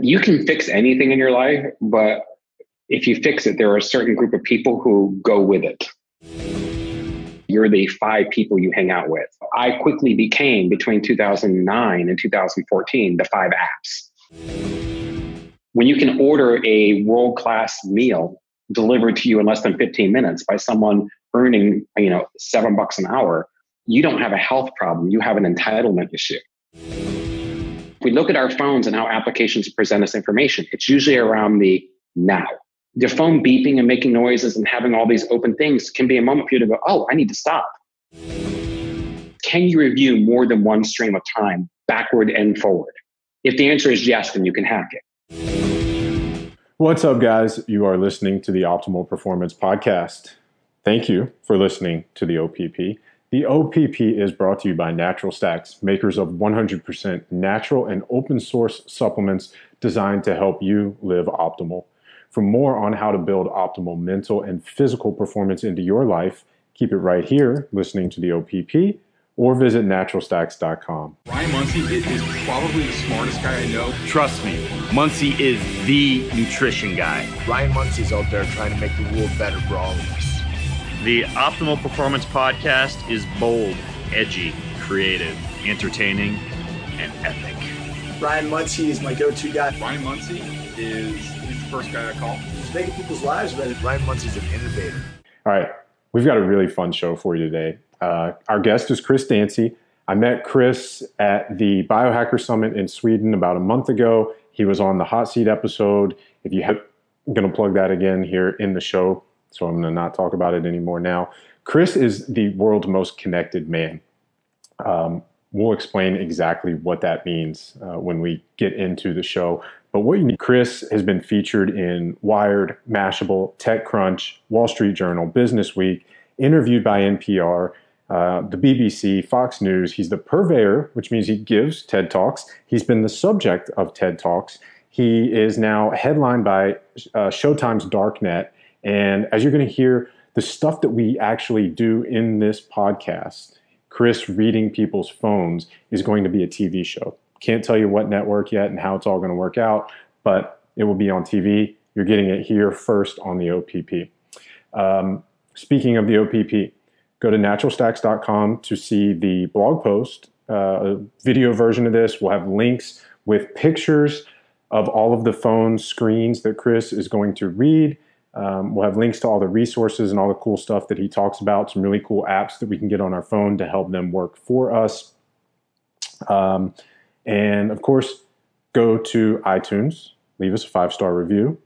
You can fix anything in your life, but if you fix it, there are a certain group of people who go with it. You're the five people you hang out with. I quickly became, between 2009 and 2014, the five apps. When you can order a world class meal delivered to you in less than 15 minutes by someone earning, you know, seven bucks an hour, you don't have a health problem. You have an entitlement issue. We look at our phones and how applications present us information, it's usually around the now. Your phone beeping and making noises and having all these open things can be a moment for you to go, oh, I need to stop. Can you review more than one stream of time, backward and forward? If the answer is yes, then you can hack it. What's up, guys? You are listening to the Optimal Performance Podcast. Thank you for listening to the OPP. The OPP is brought to you by Natural Stacks, makers of 100% natural and open source supplements designed to help you live optimal. For more on how to build optimal mental and physical performance into your life, keep it right here, listening to the OPP, or visit naturalstacks.com. Ryan Munsey is probably the smartest guy I know. Trust me, Munsey is the nutrition guy. Ryan Munsey's out there trying to make the world better for all of us. The Optimal Performance Podcast is bold, edgy, creative, entertaining, and epic. Ryan Munsey is my go-to guy. Ryan Munsey is the first guy I call. He's making people's lives better. Ryan Munsey's an innovator. All right. We've got a really fun show for you today. Uh, our guest is Chris Dancy. I met Chris at the Biohacker Summit in Sweden about a month ago. He was on the hot seat episode. If you have, I'm going to plug that again here in the show, so I'm going to not talk about it anymore now. Chris is the world's most connected man. Um, we'll explain exactly what that means uh, when we get into the show. But what you need, Chris has been featured in Wired, Mashable, TechCrunch, Wall Street Journal, Business Week, interviewed by NPR, uh, the BBC, Fox News. He's the purveyor, which means he gives TED Talks. He's been the subject of TED Talks. He is now headlined by uh, Showtime's Darknet. And as you're going to hear, the stuff that we actually do in this podcast, Chris reading people's phones, is going to be a TV show. Can't tell you what network yet and how it's all going to work out, but it will be on TV. You're getting it here first on the OPP. Um, speaking of the OPP, go to naturalstacks.com to see the blog post, uh, video version of this. We'll have links with pictures of all of the phone screens that Chris is going to read. Um, we'll have links to all the resources and all the cool stuff that he talks about, some really cool apps that we can get on our phone to help them work for us. Um, and of course, go to iTunes, leave us a five star review,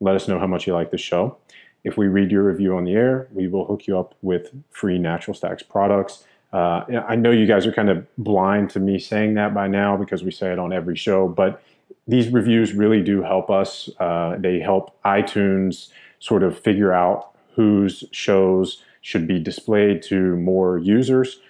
let us know how much you like the show. If we read your review on the air, we will hook you up with free Natural Stacks products. Uh, I know you guys are kind of blind to me saying that by now because we say it on every show, but these reviews really do help us. Uh, they help iTunes sort of figure out whose shows should be displayed to more users.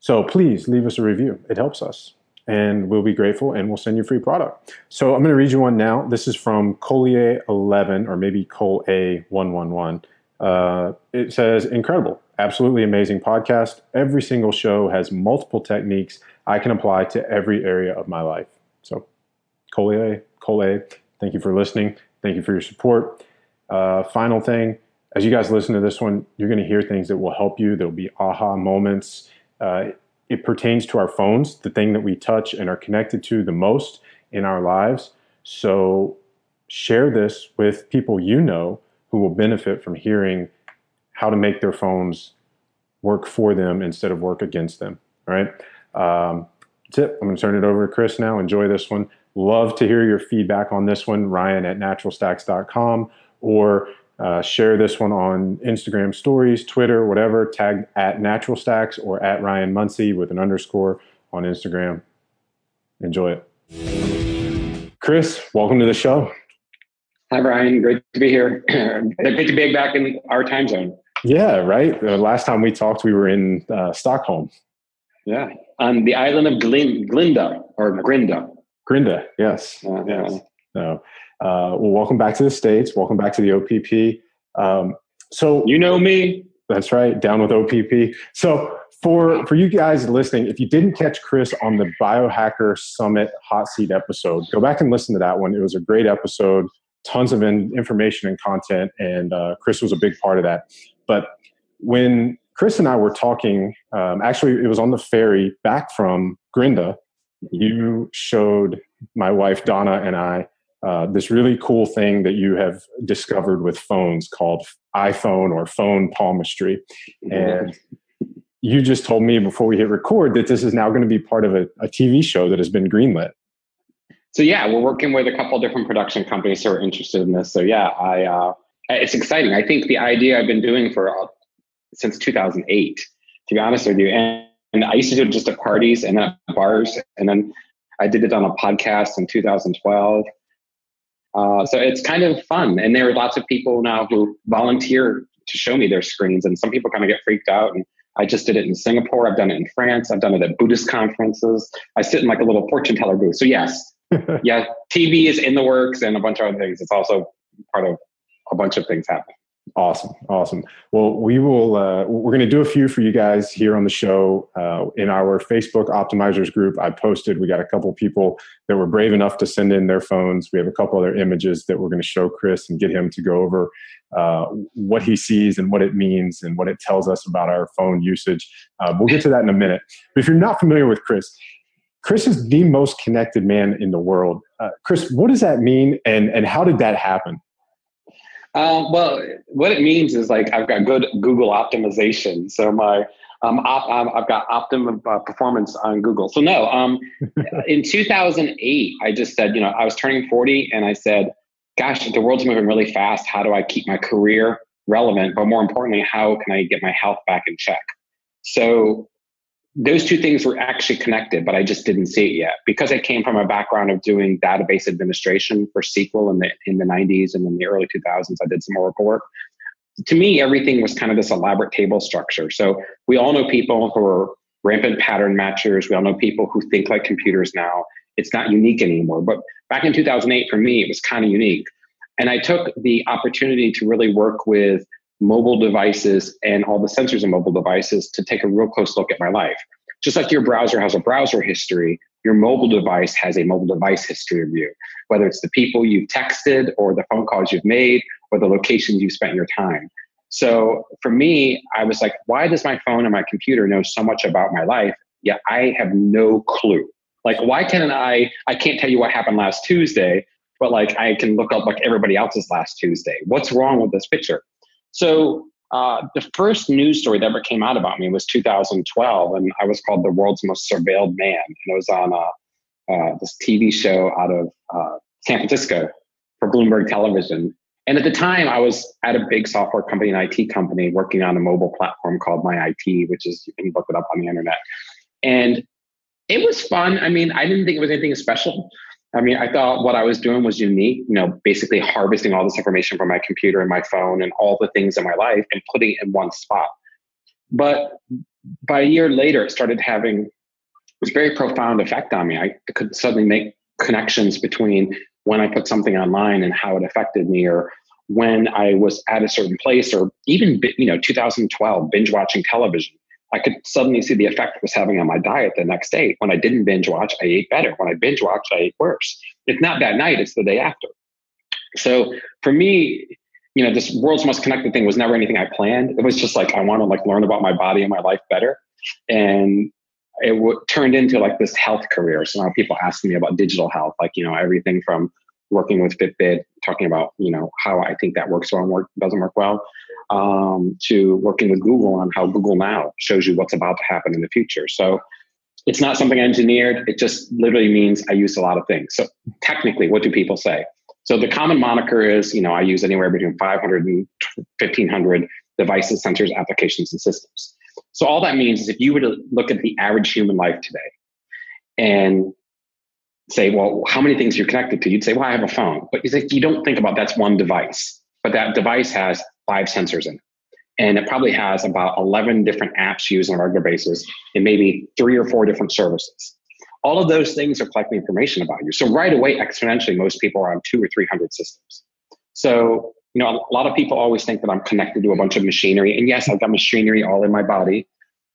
So please leave us a review, it helps us and we'll be grateful and we'll send you a free product. So I'm going to read you one now. This is from Collier 11 or maybe Col A 111. Uh, it says, incredible, absolutely amazing podcast. Every single show has multiple techniques I can apply to every area of my life. So, Collier, Collier, thank you for listening. Thank you for your support. Uh, final thing, as you guys listen to this one, you're going to hear things that will help you. There'll be aha moments. Uh, it pertains to our phones, the thing that we touch and are connected to the most in our lives. So share this with people you know who will benefit from hearing how to make their phones work for them instead of work against them. All right. Um, that's it. I'm going to turn it over to Chris now. Enjoy this one. Love to hear your feedback on this one. Ryan at naturalstacks.com or uh, share this one on Instagram stories, Twitter, whatever. Tag at Natural Stacks or at Ryan Munsey with an underscore on Instagram. Enjoy it. Chris, welcome to the show. Hi, Brian. Great to be here. Great to be back in our time zone. Yeah, right. The last time we talked, we were in uh, Stockholm. Yeah, on the island of Glin- Glinda or Grinda. Grinda, yes. Uh, yes. So, uh, well, welcome back to the States. Welcome back to the OPP. Um, so you know me. That's right. Down with OPP. So for for you guys listening, if you didn't catch Chris on the Biohacker Summit hot seat episode, go back and listen to that one. It was a great episode, tons of in, information and content, and uh, Chris was a big part of that. But when Chris and I were talking, um, actually, it was on the ferry back from Grinda. You showed my wife Donna and I uh, this really cool thing that you have discovered with phones called iPhone or phone palmistry. And you just told me before we hit record that this is now going to be part of a, a TV show that has been greenlit. So yeah, we're working with a couple different production companies who are interested in this. So yeah, I uh, it's exciting. I think the idea I've been doing for uh, since 2008, to be honest with you, and, and I used to do it just at parties and at bars, and then I did it on a podcast in 2012. Uh, so it's kind of fun, and there are lots of people now who volunteer to show me their screens, and some people kind of get freaked out and I just did it in Singapore. I've done it in France. I've done it at Buddhist conferences. I sit in like a little fortune teller booth. So yes, yeah, TV is in the works and a bunch of other things. It's also part of a bunch of things happening. Awesome, awesome. Well, we will. Uh, we're going to do a few for you guys here on the show uh, in our Facebook optimizers group. I posted. We got a couple people that were brave enough to send in their phones. We have a couple other images that we're going to show Chris and get him to go over uh, what he sees and what it means and what it tells us about our phone usage. Uh, we'll get to that in a minute. But if you're not familiar with Chris, Chris is the most connected man in the world. Uh, Chris, what does that mean, and and how did that happen? Um, well, what it means is like I've got good Google optimization. So my um, op, um, I've got optimum uh, performance on Google. So no, um, in 2008, I just said, you know, I was turning 40, and I said, gosh, the world's moving really fast. How do I keep my career relevant? But more importantly, how can I get my health back in check? So those two things were actually connected, but I just didn't see it yet because I came from a background of doing database administration for SQL in the in the 90s and in the early 2000s. I did some Oracle work. To me, everything was kind of this elaborate table structure. So we all know people who are rampant pattern matchers. We all know people who think like computers now. It's not unique anymore. But back in 2008, for me, it was kind of unique. And I took the opportunity to really work with mobile devices and all the sensors in mobile devices to take a real close look at my life. Just like your browser has a browser history, your mobile device has a mobile device history of you, whether it's the people you've texted or the phone calls you've made or the locations you've spent your time. So for me, I was like, why does my phone and my computer know so much about my life? Yet I have no clue. Like, why can't I? I can't tell you what happened last Tuesday, but like I can look up like everybody else's last Tuesday. What's wrong with this picture? So uh, the first news story that ever came out about me was 2012, and I was called the world's most surveilled man. And it was on uh, uh, this TV show out of uh, San Francisco for Bloomberg Television. And at the time, I was at a big software company, an IT company, working on a mobile platform called My IT, which is you can look it up on the internet. And it was fun. I mean, I didn't think it was anything special. I mean, I thought what I was doing was unique, you know, basically harvesting all this information from my computer and my phone and all the things in my life and putting it in one spot. But by a year later, it started having this very profound effect on me. I could suddenly make connections between when I put something online and how it affected me, or when I was at a certain place, or even, you know, 2012, binge watching television I could suddenly see the effect it was having on my diet the next day. When I didn't binge watch, I ate better. When I binge watched, I ate worse. It's not that night, it's the day after. So for me, you know, this world's most connected thing was never anything I planned. It was just like I want to like learn about my body and my life better. And it w- turned into like this health career. So now people ask me about digital health, like, you know, everything from working with Fitbit, talking about, you know, how I think that works well and work, doesn't work well, um, to working with Google on how Google Now shows you what's about to happen in the future. So it's not something I engineered. It just literally means I use a lot of things. So technically, what do people say? So the common moniker is, you know, I use anywhere between 500 and 1500 devices, sensors, applications, and systems. So all that means is if you were to look at the average human life today and say, well, how many things you're connected to? You'd say, well, I have a phone. But you you don't think about that's one device. But that device has five sensors in it. And it probably has about 11 different apps used on a regular basis and maybe three or four different services. All of those things are collecting information about you. So right away, exponentially, most people are on two or 300 systems. So, you know, a lot of people always think that I'm connected to a bunch of machinery. And yes, I've got machinery all in my body.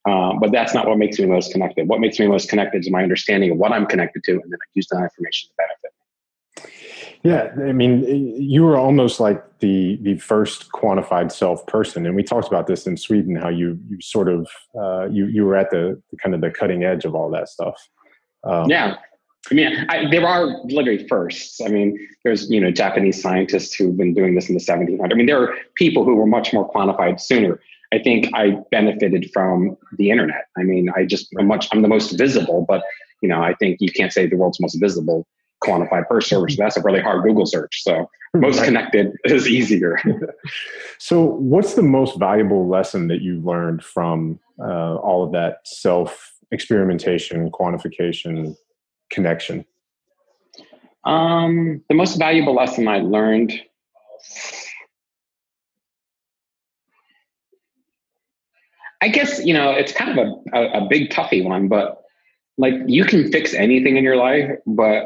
Uh, but that's not what makes me most connected. What makes me most connected is my understanding of what I'm connected to, and then I use that information to benefit. Yeah, I mean, you were almost like the the first quantified self person, and we talked about this in Sweden. How you you sort of uh, you you were at the, kind of the cutting edge of all that stuff. Um, yeah, I mean, I, there are literally firsts. I mean, there's you know Japanese scientists who've been doing this in the 1700s. I mean, there are people who were much more quantified sooner. I think I benefited from the internet. I mean, I just I'm much I'm the most visible, but you know, I think you can't say the world's most visible quantified per server. So that's a really hard Google search. So most right. connected is easier. so what's the most valuable lesson that you learned from uh, all of that self experimentation, quantification, connection? Um, the most valuable lesson I learned. I guess you know it's kind of a, a, a big toughy one, but like you can fix anything in your life, but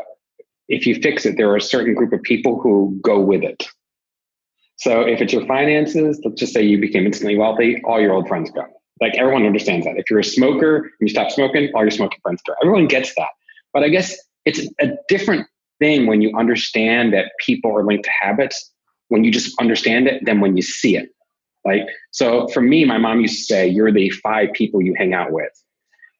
if you fix it, there are a certain group of people who go with it. So if it's your finances, let's just say you became instantly wealthy, all your old friends go. Like everyone understands that. If you're a smoker and you stop smoking, all your smoking friends go. Everyone gets that. But I guess it's a different thing when you understand that people are linked to habits, when you just understand it, than when you see it. Like, so for me, my mom used to say, you're the five people you hang out with.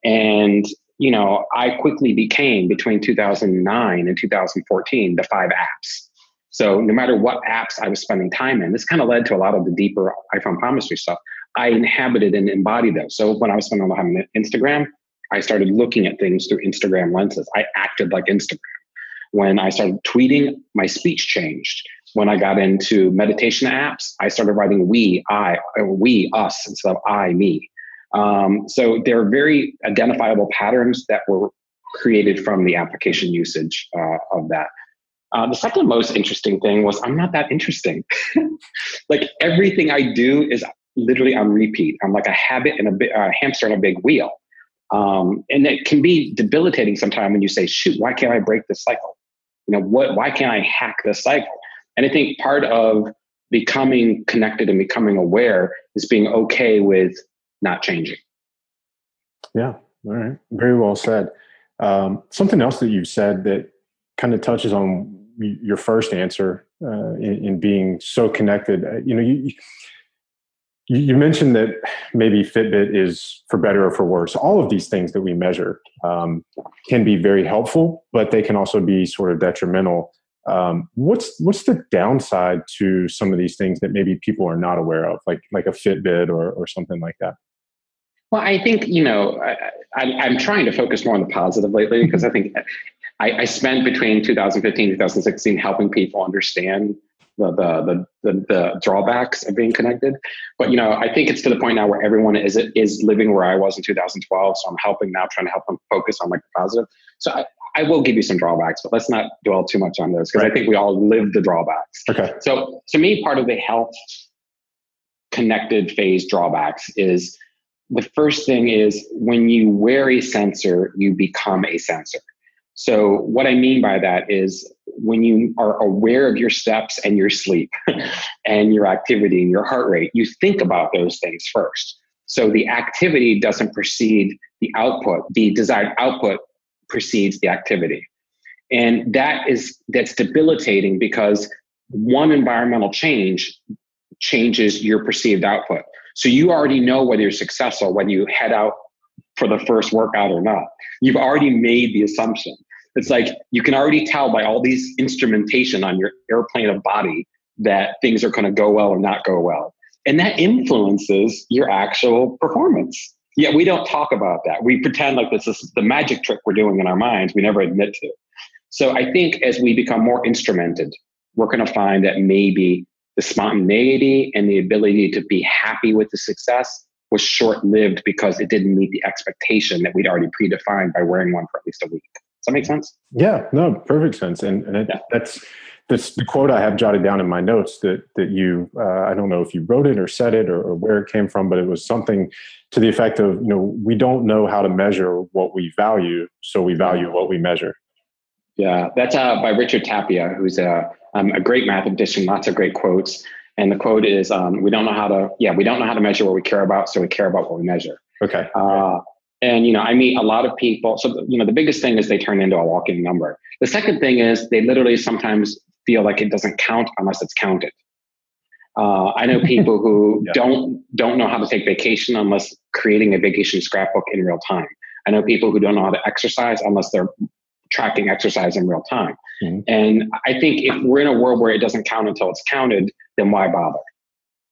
And you know, I quickly became between 2009 and 2014 the five apps. So no matter what apps I was spending time in, this kind of led to a lot of the deeper iPhone palmistry stuff. I inhabited and embodied those. So when I was spending a lot of time on Instagram, I started looking at things through Instagram lenses. I acted like Instagram. When I started tweeting, my speech changed. When I got into meditation apps, I started writing we, I, uh, we, us instead of I, me. Um, so there are very identifiable patterns that were created from the application usage uh, of that. Uh, the second most interesting thing was I'm not that interesting. like everything I do is literally on repeat. I'm like a habit and a bi- uh, hamster on a big wheel. Um, and it can be debilitating sometimes when you say, shoot, why can't I break this cycle? You know, what, why can't I hack this cycle? And I think part of becoming connected and becoming aware is being okay with not changing. Yeah, all right. Very well said. Um, something else that you said that kind of touches on your first answer uh, in, in, being so connected. Uh, you know, you, you mentioned that maybe Fitbit is for better or for worse. All of these things that we measure um, can be very helpful, but they can also be sort of detrimental. Um, what's what's the downside to some of these things that maybe people are not aware of, like like a Fitbit or or something like that? Well, I think, you know, I, am trying to focus more on the positive lately mm-hmm. because I think I, I, spent between 2015 and 2016 helping people understand the, the, the, the, the drawbacks of being connected. But, you know, I think it's to the point now where everyone is, is living where I was in 2012. So I'm helping now, trying to help them focus on like the positive. So I, I will give you some drawbacks, but let's not dwell too much on those because right. I think we all live the drawbacks. Okay. So to me, part of the health connected phase drawbacks is the first thing is when you wear a sensor, you become a sensor. So, what I mean by that is when you are aware of your steps and your sleep and your activity and your heart rate, you think about those things first. So, the activity doesn't precede the output, the desired output precedes the activity. And that is that's debilitating because one environmental change changes your perceived output. So you already know whether you're successful when you head out for the first workout or not. You've already made the assumption. It's like you can already tell by all these instrumentation on your airplane of body that things are going to go well or not go well. And that influences your actual performance. Yet we don't talk about that. We pretend like this is the magic trick we're doing in our minds. We never admit to. So I think as we become more instrumented, we're going to find that maybe the spontaneity and the ability to be happy with the success was short lived because it didn't meet the expectation that we'd already predefined by wearing one for at least a week. Does that make sense? Yeah, no, perfect sense. And, and it, yeah. that's that's the quote I have jotted down in my notes that that you uh, I don't know if you wrote it or said it or, or, where it came from, but it was something to the effect of you know we don't know how to measure what we value, so we value what we measure. Yeah, that's uh, by Richard Tapia, who's a um, a great mathematician, lots of great quotes. And the quote is, um, "We don't know how to, yeah, we don't know how to measure what we care about, so we care about what we measure." Okay. Uh, and you know, I meet a lot of people. So you know, the biggest thing is they turn into a walking number. The second thing is they literally sometimes feel like it doesn't count unless it's counted. Uh, I know people who yeah. don't don't know how to take vacation unless creating a vacation scrapbook in real time. I know people who don't know how to exercise unless they're tracking exercise in real time. Mm-hmm. And I think if we're in a world where it doesn't count until it's counted, then why bother?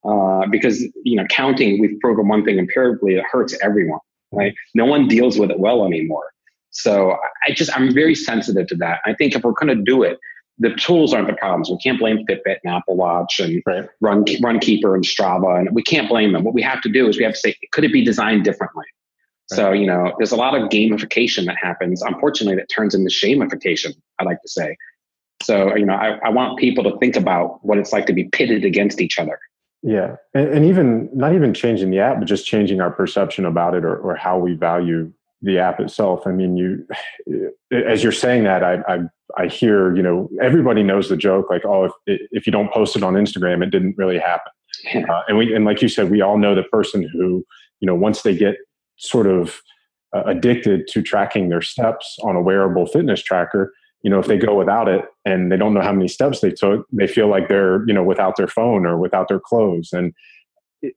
Uh, because you know, counting, we've proven one thing empirically, it hurts everyone. Right? No one deals with it well anymore. So I just I'm very sensitive to that. I think if we're going to do it, the tools aren't the problems. We can't blame Fitbit and Apple Watch and right. Run Runkeeper and Strava, and we can't blame them. What we have to do is we have to say, could it be designed differently? So you know, there's a lot of gamification that happens. Unfortunately, that turns into shamification. I like to say. So you know, I, I want people to think about what it's like to be pitted against each other. Yeah, and, and even not even changing the app, but just changing our perception about it or, or how we value the app itself. I mean, you as you're saying that, I, I I hear you know everybody knows the joke like oh if if you don't post it on Instagram, it didn't really happen. Uh, and we and like you said, we all know the person who you know once they get sort of uh, addicted to tracking their steps on a wearable fitness tracker, you know if they go without it and they don't know how many steps they took they feel like they're you know without their phone or without their clothes. And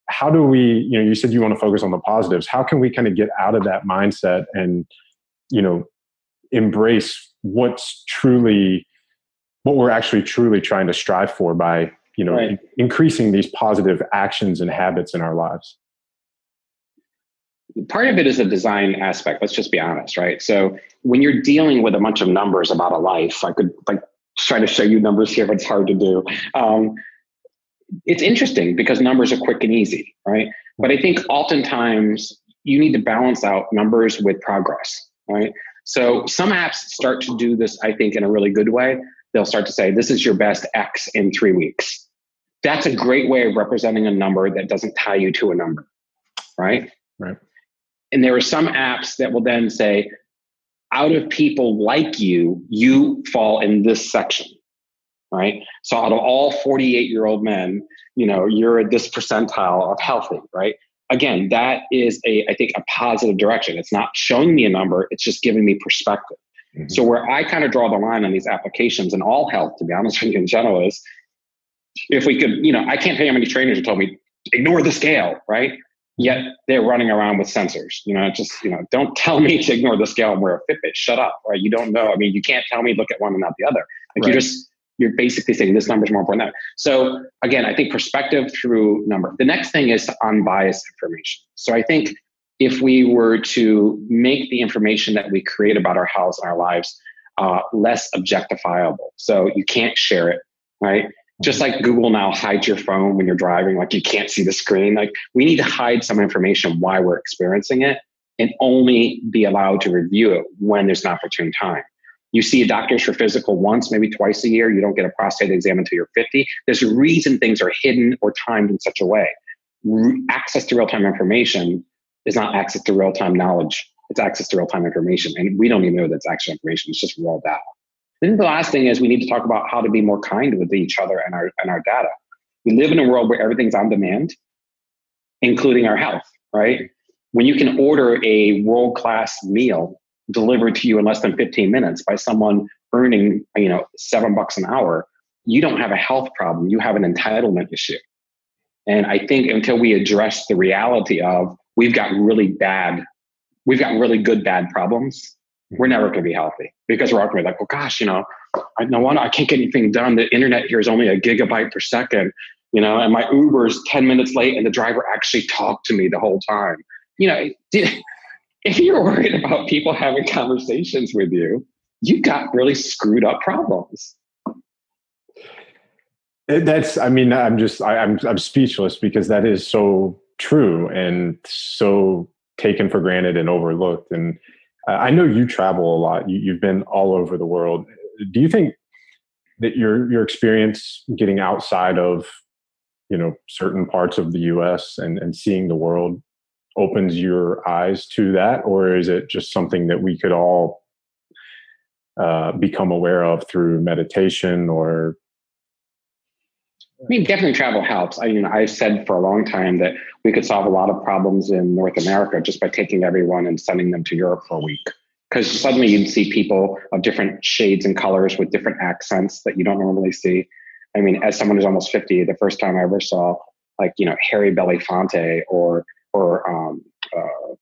how do we you know you said you want to focus on the positives. How can we kind of get out of that mindset and you know embrace what's truly what we're actually truly trying to strive for by you know right. increasing these positive actions and habits in our lives part of it is a design aspect let's just be honest right? So when you're dealing with a bunch of numbers about a life i could like try to show you numbers here but it's hard to do. Um, it's interesting because numbers are quick and easy right? But i think oftentimes you need to balance out numbers with progress right? So some apps start to do this i think in a really good way. They'll start to say this is your best x in three weeks. That's a great way of representing a number that doesn't tie you to a number right? Right and there are some apps that will then say, out of people like you, you fall in this section, right? So out of all 48 year old men, you know, you're at this percentile of healthy, right? Again, that is a, I think, a positive direction. It's not showing me a number, it's just giving me perspective. Mm-hmm. So where I kind of draw the line on these applications and all health, to be honest with you in general, is if we could, you know, I can't tell you how many trainers have told me, ignore the scale, right? Yet they're running around with sensors. You know, just, you know, don't tell me to ignore the scale and wear a Fitbit. Shut up, right? You don't know. I mean, you can't tell me look at one and not the other. Like right. you just, you're basically saying this number is more important than that. So again, I think perspective through number. The next thing is unbiased information. So I think if we were to make the information that we create about our house and our lives uh, less objectifiable, so you can't share it, right? Just like Google now hides your phone when you're driving, like you can't see the screen. Like we need to hide some information why we're experiencing it and only be allowed to review it when there's an opportune time. You see a doctor's for physical once, maybe twice a year. You don't get a prostate exam until you're 50. There's a reason things are hidden or timed in such a way. Re- access to real time information is not access to real time knowledge. It's access to real time information. And we don't even know that's actual information. It's just raw data. Then the last thing is we need to talk about how to be more kind with each other and our and our data. We live in a world where everything's on demand, including our health, right? When you can order a world-class meal delivered to you in less than 15 minutes by someone earning, you know, seven bucks an hour, you don't have a health problem. You have an entitlement issue. And I think until we address the reality of we've got really bad, we've got really good bad problems, we're never going to be healthy because we're be like, well, gosh, you know, I no wonder I can't get anything done. The internet here is only a gigabyte per second, you know, and my Uber's 10 minutes late and the driver actually talked to me the whole time. You know, if you're worried about people having conversations with you, you've got really screwed up problems. Eh, that's, I mean, I'm just, I, I'm, I'm speechless because that is so true and so taken for granted and overlooked. And, I know you travel a lot. You, have been all over the world. Do you think that your your experience getting outside of you know certain parts of the U.S. and, and seeing the world opens your eyes to that, or is it just something that we could all uh, become aware of through meditation or I mean, definitely travel helps. I mean, I've said for a long time that we could solve a lot of problems in North America just by taking everyone and sending them to Europe for a week. Because suddenly you'd see people of different shades and colors with different accents that you don't normally see. I mean, as someone who's almost 50, the first time I ever saw like, you know, Harry Belafonte or, or, um, uh, uh,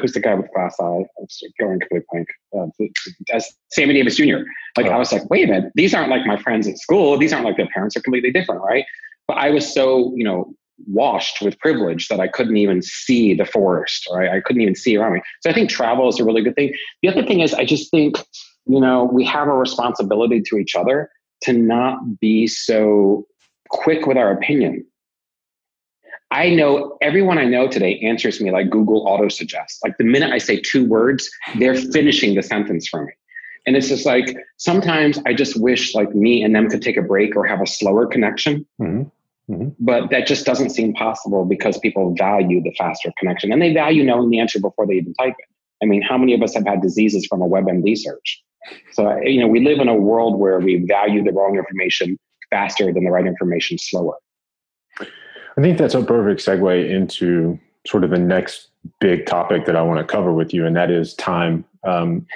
who's the guy with the glass eye? I'm going completely blank. Uh, as Sammy Davis Jr. Like, oh. I was like, wait a minute, these aren't like my friends at school. These aren't like their parents are completely different, right? But I was so, you know, washed with privilege that I couldn't even see the forest, right? I couldn't even see around me. So I think travel is a really good thing. The other thing is, I just think, you know, we have a responsibility to each other to not be so quick with our opinion. I know everyone I know today answers me like Google auto suggest. Like the minute I say two words, they're finishing the sentence for me. And it's just like sometimes I just wish like me and them could take a break or have a slower connection. Mm-hmm. Mm-hmm. But that just doesn't seem possible because people value the faster connection and they value knowing the answer before they even type it. I mean, how many of us have had diseases from a WebMD search? So, you know, we live in a world where we value the wrong information faster than the right information slower. I think that's a perfect segue into sort of the next big topic that I want to cover with you, and that is time. Um,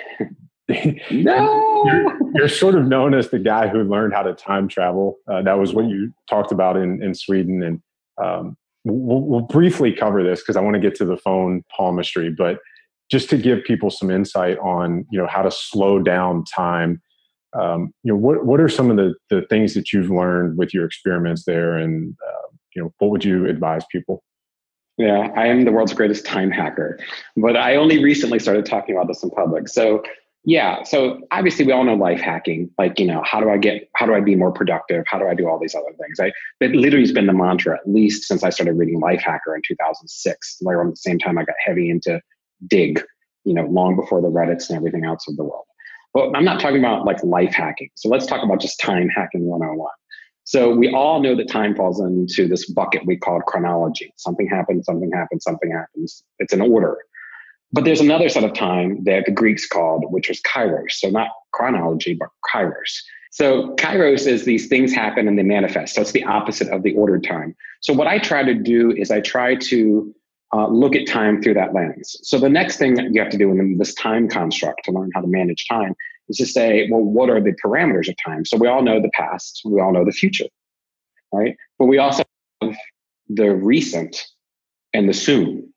no, you're, you're, sort of known as the guy who learned how to time travel. Uh, that was what you talked about in, in Sweden, and um, we'll, we'll, briefly cover this because I want to get to the phone palmistry. But just to give people some insight on you know how to slow down time, um, you know what what are some of the the things that you've learned with your experiments there, and uh, you know what would you advise people? Yeah, I am the world's greatest time hacker, but I only recently started talking about this in public. So yeah. So obviously we all know life hacking. Like, you know, how do I get, how do I be more productive? How do I do all these other things? I, it literally has been the mantra, at least since I started reading Lifehacker in 2006, like around the same time I got heavy into Digg, you know, long before the Reddits and everything else of the world. But I'm not talking about like life hacking. So let's talk about just time hacking 101. So we all know that time falls into this bucket we call chronology. Something happens, something happens, something happens. It's an order. But there's another set of time that the Greeks called, which was kairos. So not chronology, but kairos. So kairos is these things happen and they manifest. So it's the opposite of the ordered time. So what I try to do is I try to uh, look at time through that lens. So the next thing that you have to do in this time construct to learn how to manage time is to say, well, what are the parameters of time? So we all know the past, we all know the future, right? But we also have the recent and the soon,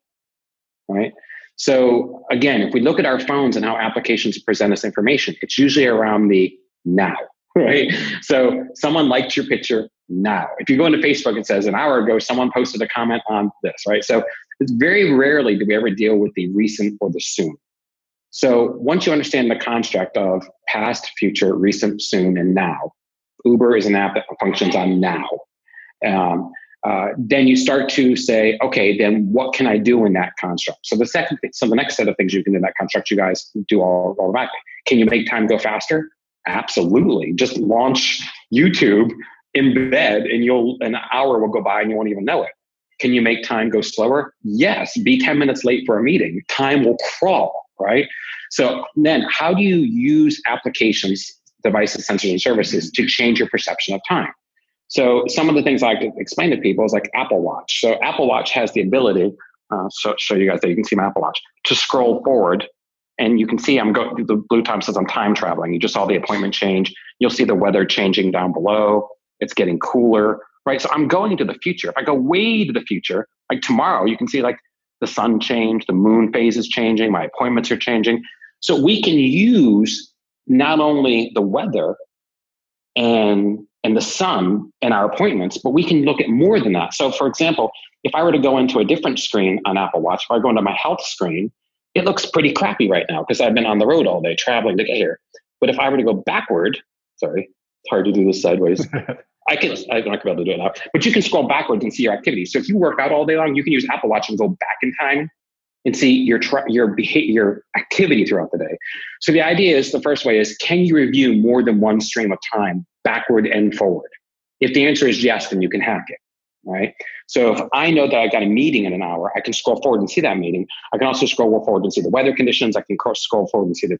right? So again, if we look at our phones and how applications present us information, it's usually around the now, right? So someone liked your picture now. If you go into Facebook, it says an hour ago, someone posted a comment on this, right? So it's very rarely do we ever deal with the recent or the soon. So once you understand the construct of past, future, recent, soon, and now, Uber is an app that functions on now. Um, uh, then you start to say, okay, then what can I do in that construct? So the second thing, so the next set of things you can do in that construct, you guys do all automatically. Can you make time go faster? Absolutely. Just launch YouTube in bed and you'll an hour will go by and you won't even know it. Can you make time go slower? Yes. Be 10 minutes late for a meeting. Time will crawl, right? So then how do you use applications, devices, sensors, and services to change your perception of time? So some of the things I like to explain to people is like Apple Watch. So Apple Watch has the ability, uh, so show you guys that you can see my Apple Watch, to scroll forward and you can see I'm going, the blue time says I'm time traveling. You just saw the appointment change. You'll see the weather changing down below. It's getting cooler, right? So I'm going to the future. If I go way to the future, like tomorrow, you can see like the sun change, the moon phase is changing, my appointments are changing. So we can use not only the weather and and the sun and our appointments, but we can look at more than that. So, for example, if I were to go into a different screen on Apple Watch, if I go into my health screen, it looks pretty crappy right now because I've been on the road all day traveling to get here. But if I were to go backward, sorry, it's hard to do this sideways. I can, I'm not going to be able to do it now, but you can scroll backwards and see your activity. So if you work out all day long, you can use Apple Watch and go back in time and see your your behavior, your activity throughout the day. So the idea is the first way is can you review more than one stream of time backward and forward? If the answer is yes, then you can hack it. Right. So if I know that I got a meeting in an hour, I can scroll forward and see that meeting. I can also scroll forward and see the weather conditions. I can scroll forward and see the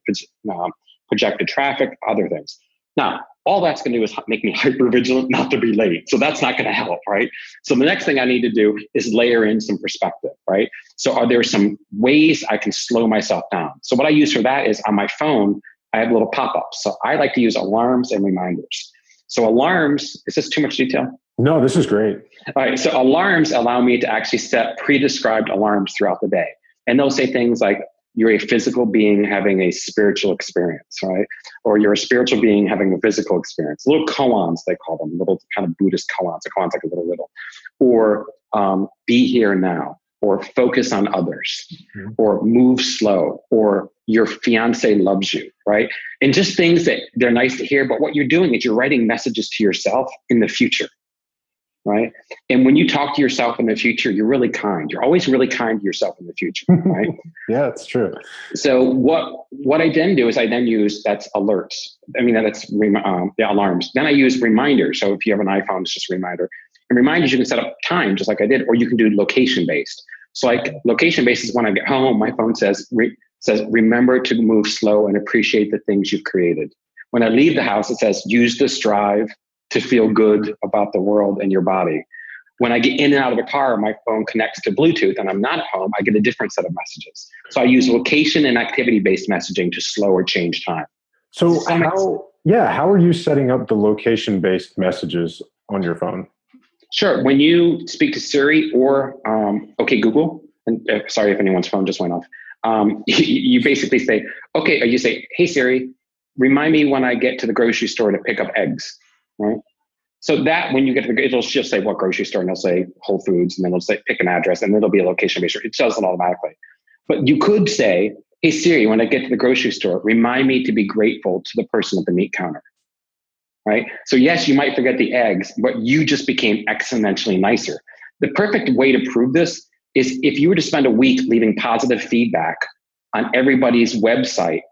uh, projected traffic, other things. Now, all that's going to do is make me hyper vigilant not to be late. So that's not going to help, right? So the next thing I need to do is layer in some perspective, right? So are there some ways I can slow myself down? So what I use for that is on my phone, I have little pop-ups. So I like to use alarms and reminders. So alarms, is this too much detail? No, this is great. All right. So alarms allow me to actually set pre-described alarms throughout the day. And they'll say things like, you're a physical being having a spiritual experience, right? Or you're a spiritual being having a physical experience. Little koans, they call them, little kind of Buddhist koans. A koan's like a little riddle. Or um, be here now, or focus on others, mm-hmm. or move slow, or your fiance loves you, right? And just things that they're nice to hear. But what you're doing is you're writing messages to yourself in the future right? And when you talk to yourself in the future, you're really kind. You're always really kind to yourself in the future, right? yeah, it's true. So what what I then do is I then use that's alerts. I mean that's um, the alarms. Then I use reminders. So if you have an iPhone, it's just a reminder. And reminders you can set up time just like I did, or you can do location based. So like location based is when I get home, my phone says re, says remember to move slow and appreciate the things you've created. When I leave the house, it says use this drive to feel good about the world and your body. When I get in and out of the car, my phone connects to Bluetooth and I'm not at home, I get a different set of messages. So I use location and activity based messaging to slow or change time. So, how, yeah, how are you setting up the location based messages on your phone? Sure. When you speak to Siri or, um, okay, Google, and uh, sorry if anyone's phone just went off, um, you, you basically say, okay, you say, hey, Siri, remind me when I get to the grocery store to pick up eggs right? So that when you get to the, it'll just say what grocery store, and it'll say Whole Foods, and then it'll say pick an address, and it'll be a location based. It does it automatically. But you could say, "Hey Siri, when I get to the grocery store, remind me to be grateful to the person at the meat counter." Right. So yes, you might forget the eggs, but you just became exponentially nicer. The perfect way to prove this is if you were to spend a week leaving positive feedback on everybody's website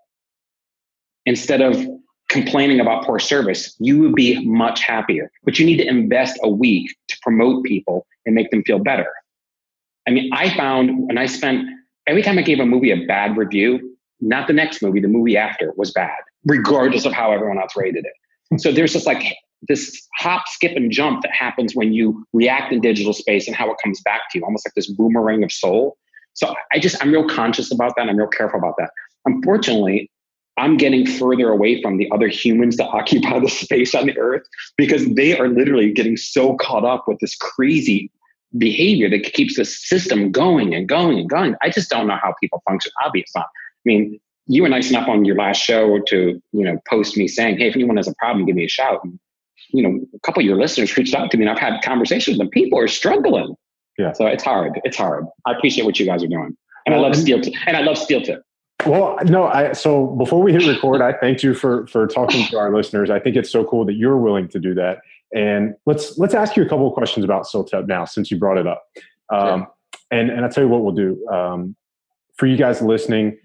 instead of complaining about poor service, you would be much happier. But you need to invest a week to promote people and make them feel better. I mean, I found when I spent every time I gave a movie a bad review, not the next movie, the movie after was bad, regardless of how everyone else rated it. So there's just like this hop, skip, and jump that happens when you react in digital space and how it comes back to you, almost like this boomerang of soul. So I just, I'm real conscious about that. I'm real careful about that. Unfortunately, I'm getting further away from the other humans that occupy the space on the earth because they are literally getting so caught up with this crazy behavior that keeps the system going and going and going. I just don't know how people function. Obviously, I mean, you were nice enough on your last show to, you know, post me saying, "Hey, if anyone has a problem, give me a shout." And, you know, a couple of your listeners reached out to me, and I've had conversations with them. People are struggling. Yeah. So it's hard. It's hard. I appreciate what you guys are doing, and I love steel. T- and I love CILTEP. Well, no, I so before we hit record, I thank you for for talking to our listeners. I think it's so cool that you're willing to do that. And let's let's ask you a couple of questions about CILTEP now, since you brought it up. Um, And and I'll tell you what we'll do um, for you guys listening.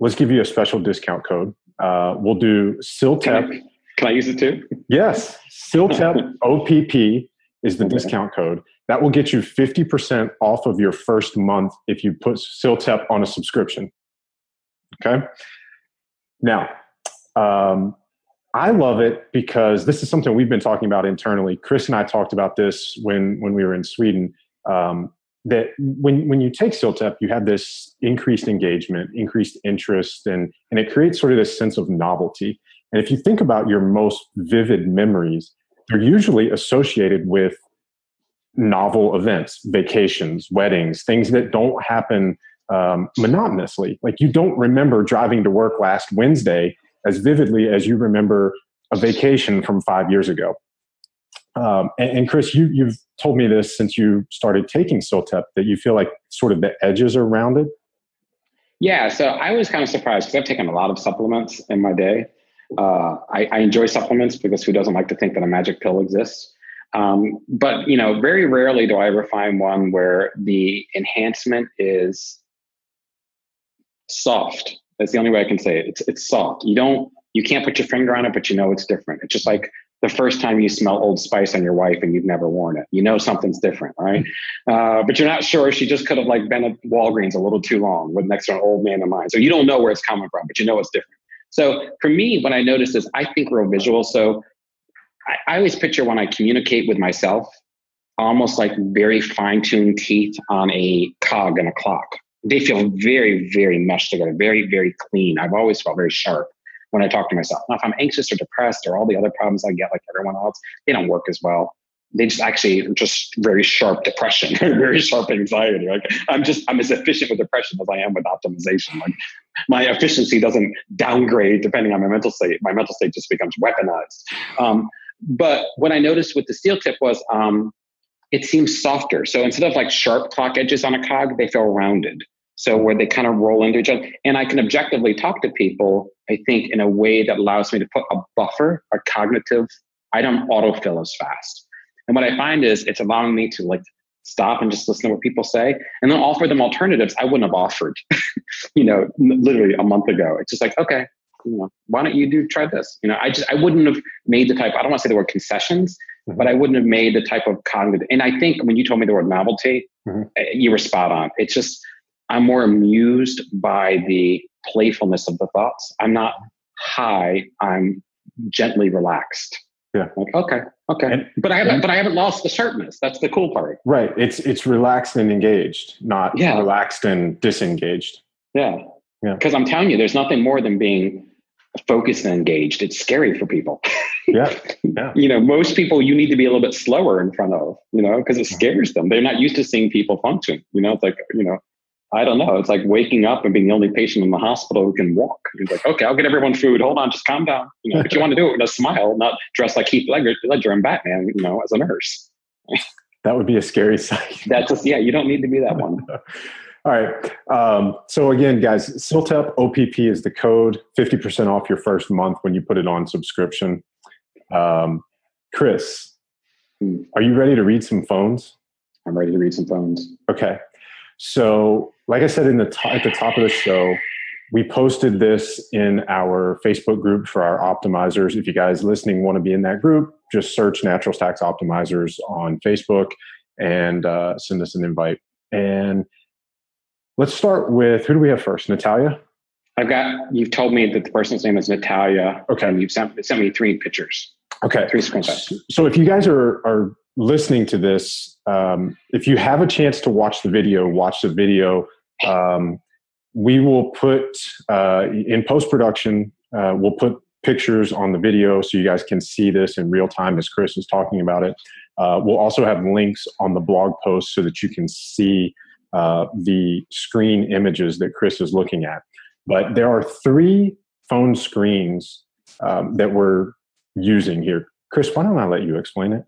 Let's give you a special discount code. Uh, we'll do CILTEP. Can I, can I use it too? Yes, CILTEP OPP is the okay. discount code. That will get you 50% off of your first month if you put CILTEP on a subscription. Okay. Now, um, I love it because this is something we've been talking about internally. Chris and I talked about this when when we were in Sweden. Um, that when when you take CILTEP, you have this increased engagement, increased interest, and and it creates sort of this sense of novelty. And if you think about your most vivid memories, they're usually associated with novel events, vacations, weddings, things that don't happen um, monotonously. Like you don't remember driving to work last Wednesday as vividly as you remember a vacation from five years ago. Um, and, and, Chris, you, you've told me this since you started taking CILTEP that you feel like sort of the edges are rounded. Yeah, so I was kind of surprised because I've taken a lot of supplements in my day. Uh, I, I, enjoy supplements because who doesn't like to think that a magic pill exists? Um, but you know, very rarely do I ever find one where the enhancement is soft. That's the only way I can say it. It's it's soft. You don't you can't put your finger on it, but you know it's different. It's just like the first time you smell Old Spice on your wife and you've never worn it. You know something's different, right? Uh, but you're not sure. She just could have like been at Walgreens a little too long with next to an old man of mine. So you don't know where it's coming from, but you know it's different. So for me, what I noticed is I think real visual. So I, I always picture when I communicate with myself, almost like very fine tuned teeth on a cog in a clock. They feel very, very meshed together, very, very clean. I've always felt very sharp when I talk to myself. Now, if I'm anxious or depressed or all the other problems I get like everyone else, they don't work as well they just actually just very sharp depression, very sharp anxiety. Like I'm just I'm as efficient with depression as I am with optimization. Like my efficiency doesn't downgrade depending on my mental state. My mental state just becomes weaponized. Um, but what I noticed with the CILTEP was um, it seems softer. So instead of like sharp clock edges on a cog, they feel rounded. So where they kind of roll into each other, and I can objectively talk to people. I think in a way that allows me to put a buffer, a cognitive. I don't autofill as fast. And what I find is it's allowing me to like stop and just listen to what people say and then offer them alternatives I wouldn't have offered, you know, literally a month ago. It's just like, okay, you know, why don't you do try this? You know, I just I wouldn't have made the type, I don't want to say the word concessions, mm-hmm. but I wouldn't have made the type of cognitive and I think when you told me the word novelty, mm-hmm. Eh, you were spot on. It's just I'm more amused by the playfulness of the thoughts. I'm not high, I'm gently relaxed. Yeah. Like, okay, okay. And, but I haven't but I haven't lost the sharpness. That's the cool part. Right. It's it's relaxed and engaged, not yeah. relaxed and disengaged. Yeah. Yeah. Because I'm telling you, there's nothing more than being focused and engaged. It's scary for people. yeah. Yeah. you know, most people you need to be a little bit slower in front of, you know, because it scares them. They're not used to seeing people function. You know, it's like, you know, I don't know. It's like waking up and being the only patient in the hospital who can walk. He's like, okay, I'll get everyone food. Hold on, just calm down. You know, but you want to do it with a smile, not dressed like Heath Ledger, Ledger and Batman. You know, as a nurse. that would be a scary sight. That's just yeah. You don't need to be that one. All right. Um, so again, guys, CILTEP OPP is the code. Fifty percent off your first month when you put it on subscription. Um, Chris, hmm. are you ready to read some phones? I'm ready to read some phones. Okay. So, like I said in the at the top of the show, we posted this in our Facebook group for our optimizers. If you guys listening want to be in that group, just search Natural Stacks Optimizers on Facebook and uh, send us an invite. And let's start with who do we have first? Natalia. I've got. You've told me that the person's name is Natalia. Okay. And you've sent, sent me three pictures. Okay. Three screenshots. So if you guys are are listening to this, um, if you have a chance to watch the video, watch the video. Um, we will put uh, in post production. Uh, we'll put pictures on the video so you guys can see this in real time as Chris is talking about it. Uh, we'll also have links on the blog post so that you can see uh, the screen images that Chris is looking at. But there are three phone screens um, that we're using here. Chris, why don't I let you explain it?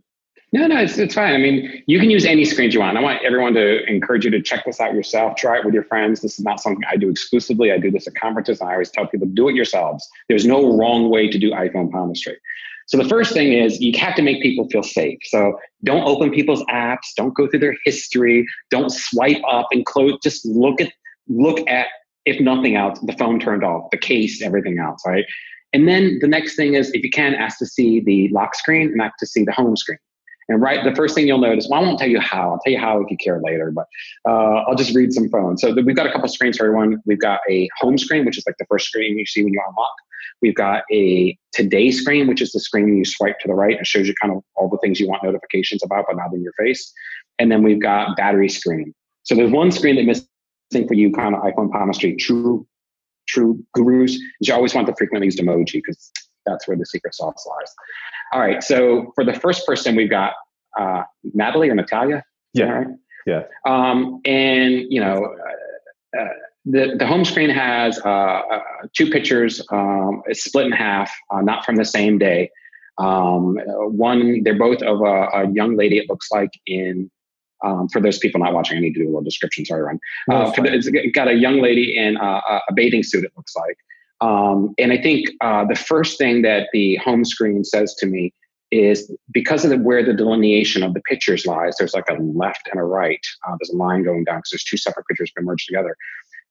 No, no, it's, it's fine. I mean, you can use any screens you want. I want everyone to encourage you to check this out yourself. Try it with your friends. This is not something I do exclusively. I do this at conferences. And I always tell people, do it yourselves. There's no wrong way to do iPhone palmistry. So the first thing is you have to make people feel safe. So don't open people's apps. Don't go through their history. Don't swipe up and close. Just look at, look at, if nothing else, the phone turned off, the case, everything else, right? And then the next thing is, if you can, ask to see the lock screen and ask to see the home screen. And right, the first thing you'll notice, well, I won't tell you how. I'll tell you how if you care later, but uh, I'll just read some phones. So we've got a couple screens for everyone. We've got a home screen, which is like the first screen you see when you unlock. We've got a today screen, which is the screen you swipe to the right and shows you kind of all the things you want notifications about, but not in your face. And then we've got battery screen. So there's one screen that missing for you, kind of iPhone palmistry, true, true gurus. Is you always want the frequently used emoji because that's where the secret sauce lies. All right. So for the first person, we've got uh, Natalie or Natalia. Yeah. Right? Yeah. Um, and you know, uh, uh, the the home screen has uh, uh, two pictures. Um, it's split in half, uh, not from the same day. Um, one, they're both of a, a, young lady. It looks like in. Um, for those people not watching, I need to do a little description. Sorry, Ron. No, the, it's got a young lady in a bathing suit. It looks like. Um, and I think uh, the first thing that the home screen says to me is because of the, where the delineation of the pictures lies, there's like a left and a right. Uh, there's a line going down because there's two separate pictures been merged together.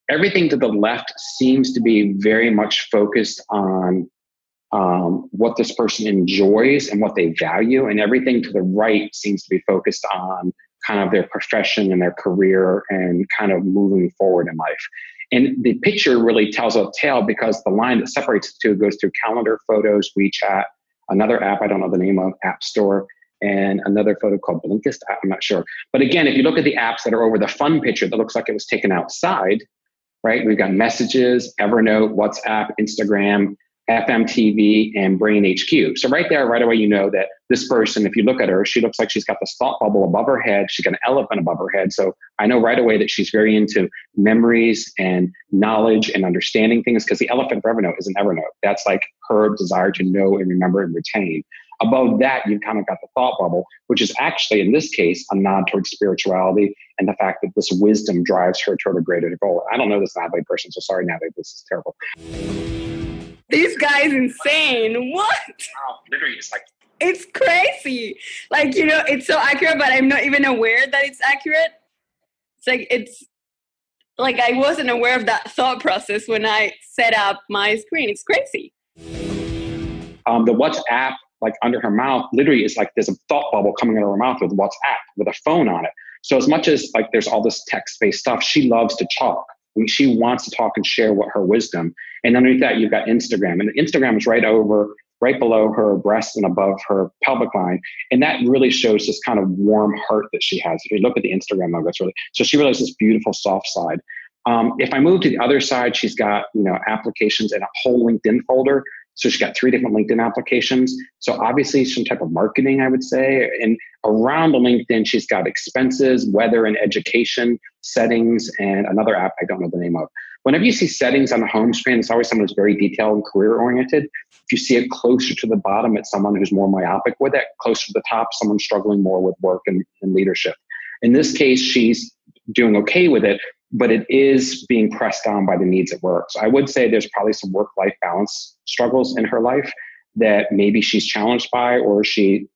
Everything to the left seems to be very much focused on um, what this person enjoys and what they value, and everything to the right seems to be focused on kind of their profession and their career and kind of moving forward in life. And the picture really tells a tale because the line that separates the two goes through calendar, photos, WeChat, another app I don't know the name of, App Store, and another photo called Blinkist. I'm not sure. But again, if you look at the apps that are over the fun picture that looks like it was taken outside, right? We've got messages, Evernote, WhatsApp, Instagram, FMTV, and Brain HQ. So right there, right away, you know that this person, if you look at her, she looks like she's got this thought bubble above her head. She's got an elephant above her head. So I know right away that she's very into memories and knowledge and understanding things because the elephant for Evernote is an Evernote. That's like her desire to know and remember and retain. Above that, you've kind of got the thought bubble, which is actually, in this case, a nod towards spirituality and the fact that this wisdom drives her toward a greater goal. I don't know this Natalie person, so sorry, Natalie, this is terrible. This guy is insane. What? Wow, literally, it's like it's crazy. Like, you know, it's so accurate, but I'm not even aware that it's accurate. It's like, it's like I wasn't aware of that thought process when I set up my screen. It's crazy. Um, the WhatsApp like under her mouth literally is like there's a thought bubble coming out of her mouth with WhatsApp with a phone on it. So as much as like there's all this text based stuff, she loves to talk. I mean, she wants to talk and share what her wisdom. And underneath that, you've got Instagram, and Instagram is right over, right below her breast and above her pelvic line, and that really shows this kind of warm heart that she has. If you look at the Instagram logo, it's really so she really has this beautiful soft side. Um, if I move to the other side, she's got you know applications and a whole LinkedIn folder. So she's got three different LinkedIn applications. So obviously some type of marketing, I would say. And around the LinkedIn, she's got expenses, weather and education, settings, and another app I don't know the name of. Whenever you see settings on the home screen, it's always someone who's very detailed and career oriented. If you see it closer to the bottom, it's someone who's more myopic with it. Closer to the top, someone struggling more with work and, and leadership. In this case, she's doing okay with it, but it is being pressed down by the needs at work. So I would say there's probably some work life balance struggles in her life that maybe she's challenged by or she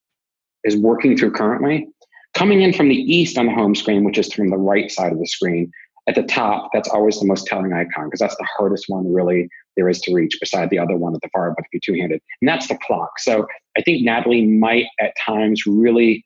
is working through currently. Coming in from the east on the home screen, which is from the right side of the screen, at the top, that's always the most telling icon because that's the hardest one really there is to reach beside the other one at the far, but if you're two handed. And that's the clock. So I think Natalie might at times really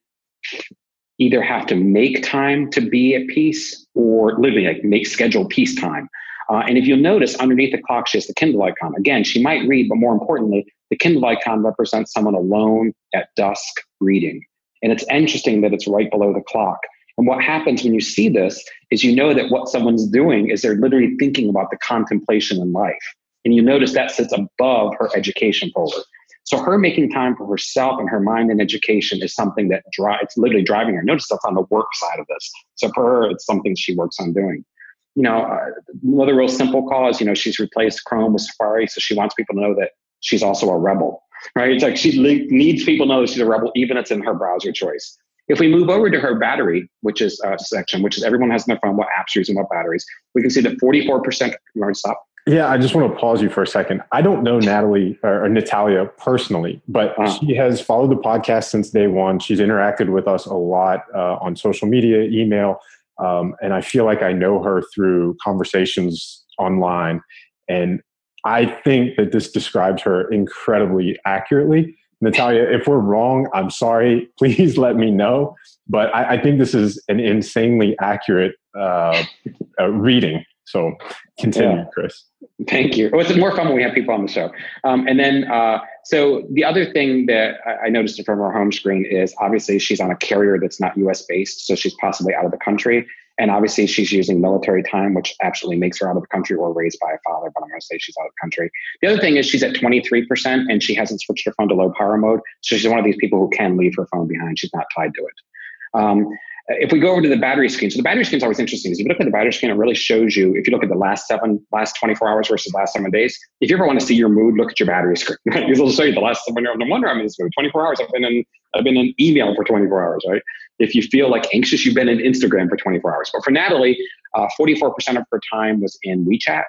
either have to make time to be at peace or literally like make schedule peace time. Uh, and if you'll notice underneath the clock, she has the Kindle icon. Again, she might read, but more importantly, the Kindle icon represents someone alone at dusk reading. And it's interesting that it's right below the clock. And what happens when you see this is you know that what someone's doing is they're literally thinking about the contemplation in life. And you notice that sits above her education folder. So her making time for herself and her mind and education is something that drives, it's literally driving her. Notice that's on the work side of this. So for her, it's something she works on doing. You know, uh, another real simple cause, you know, she's replaced Chrome with Safari. So she wants people to know that she's also a rebel, right? It's like she needs people to know she's a rebel, even if it's in her browser choice. If we move over to her battery, which is a uh, section, which is everyone has in their phone, what apps are using what batteries, we can see that 44%, you stop? Yeah, I just want to pause you for a second. I don't know Natalie or, Natalia personally, but uh-huh. she has followed the podcast since day one. She's interacted with us a lot uh, on social media, email, um, and I feel like I know her through conversations online. And I think that this describes her incredibly accurately. Natalia, if we're wrong, I'm sorry. Please let me know. But I, I think this is an insanely accurate uh, uh, reading so continue, yeah. Chris. Thank you. It's more fun when we have people on the show. Um, and then, uh, so the other thing that I noticed from her home screen is obviously she's on a carrier that's not US based, so she's possibly out of the country. And obviously she's using military time, which absolutely makes her out of the country or raised by a father, but I'm going to say she's out of the country. The other thing is she's at 23% and she hasn't switched her phone to low power mode. So she's one of these people who can leave her phone behind. She's not tied to it. Um, if we go over to the battery screen, so the battery screen is always interesting. Because if you look at the battery screen, it really shows you, if you look at the last seven, last 24 hours versus the last seven days, if you ever want to see your mood, look at your battery screen. Right? It'll show you the last seven, no wonder I'm in this mood. 24 hours, I've been in, I've been in email for 24 hours, right? If you feel like anxious, you've been in Instagram for 24 hours. But for Natalie, uh, 44% of her time was in WeChat,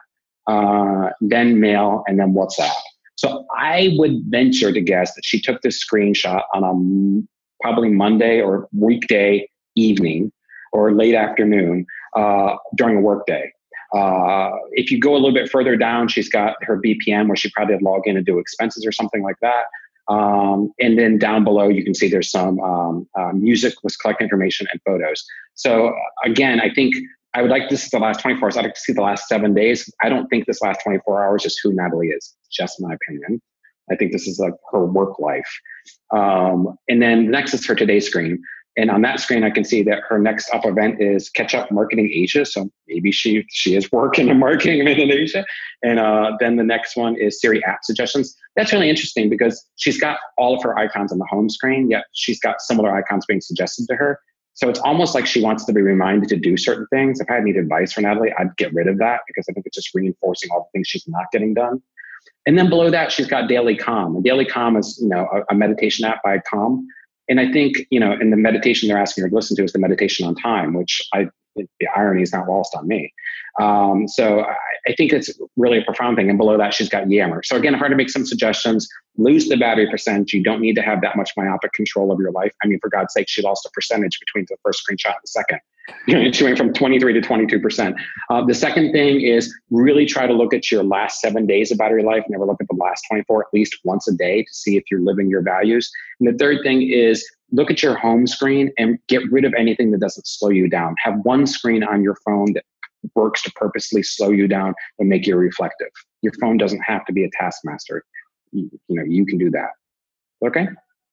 uh, then mail, and then WhatsApp. So I would venture to guess that she took this screenshot on a probably Monday or weekday evening or late afternoon uh, during a workday. Uh, if you go a little bit further down, she's got her BPM where she probably had log in and do expenses or something like that. Um, and then down below, you can see there's some um, uh, music was collect information and photos. So again, I think I would like this is the last 24 hours. I'd like to see the last seven days. I don't think this last 24 hours is who Natalie is. Just my opinion. I think this is like her work life. Um, and then the next is her today screen. And on that screen, I can see that her next up event is Catch Up Marketing Asia. So maybe she she is working in marketing in Asia. And uh, then the next one is Siri app suggestions. That's really interesting because she's got all of her icons on the home screen, yet she's got similar icons being suggested to her. So it's almost like she wants to be reminded to do certain things. If I had need advice for Natalie, I'd get rid of that because I think it's just reinforcing all the things she's not getting done. And then below that, she's got Daily Calm. And Daily Calm is, you know, a, a meditation app by Calm. And I think, you know, in the meditation they're asking her to listen to is the meditation on time, which I, the irony is not lost on me. Um, so I, I, think it's really a profound thing. And below that, she's got Yammer. So again, if I were to make some suggestions, lose the battery percent. You don't need to have that much myopic control of your life. I mean, for God's sake, she lost a percentage between the first screenshot and the second. Went from 23 to 22%. Uh, the second thing is really try to look at your last seven days of battery life. Never look at the last 24 at least once a day to see if you're living your values. And the third thing is look at your home screen and get rid of anything that doesn't slow you down. Have one screen on your phone that works to purposely slow you down and make you reflective. Your phone doesn't have to be a taskmaster. You, you know, you can do that. Okay?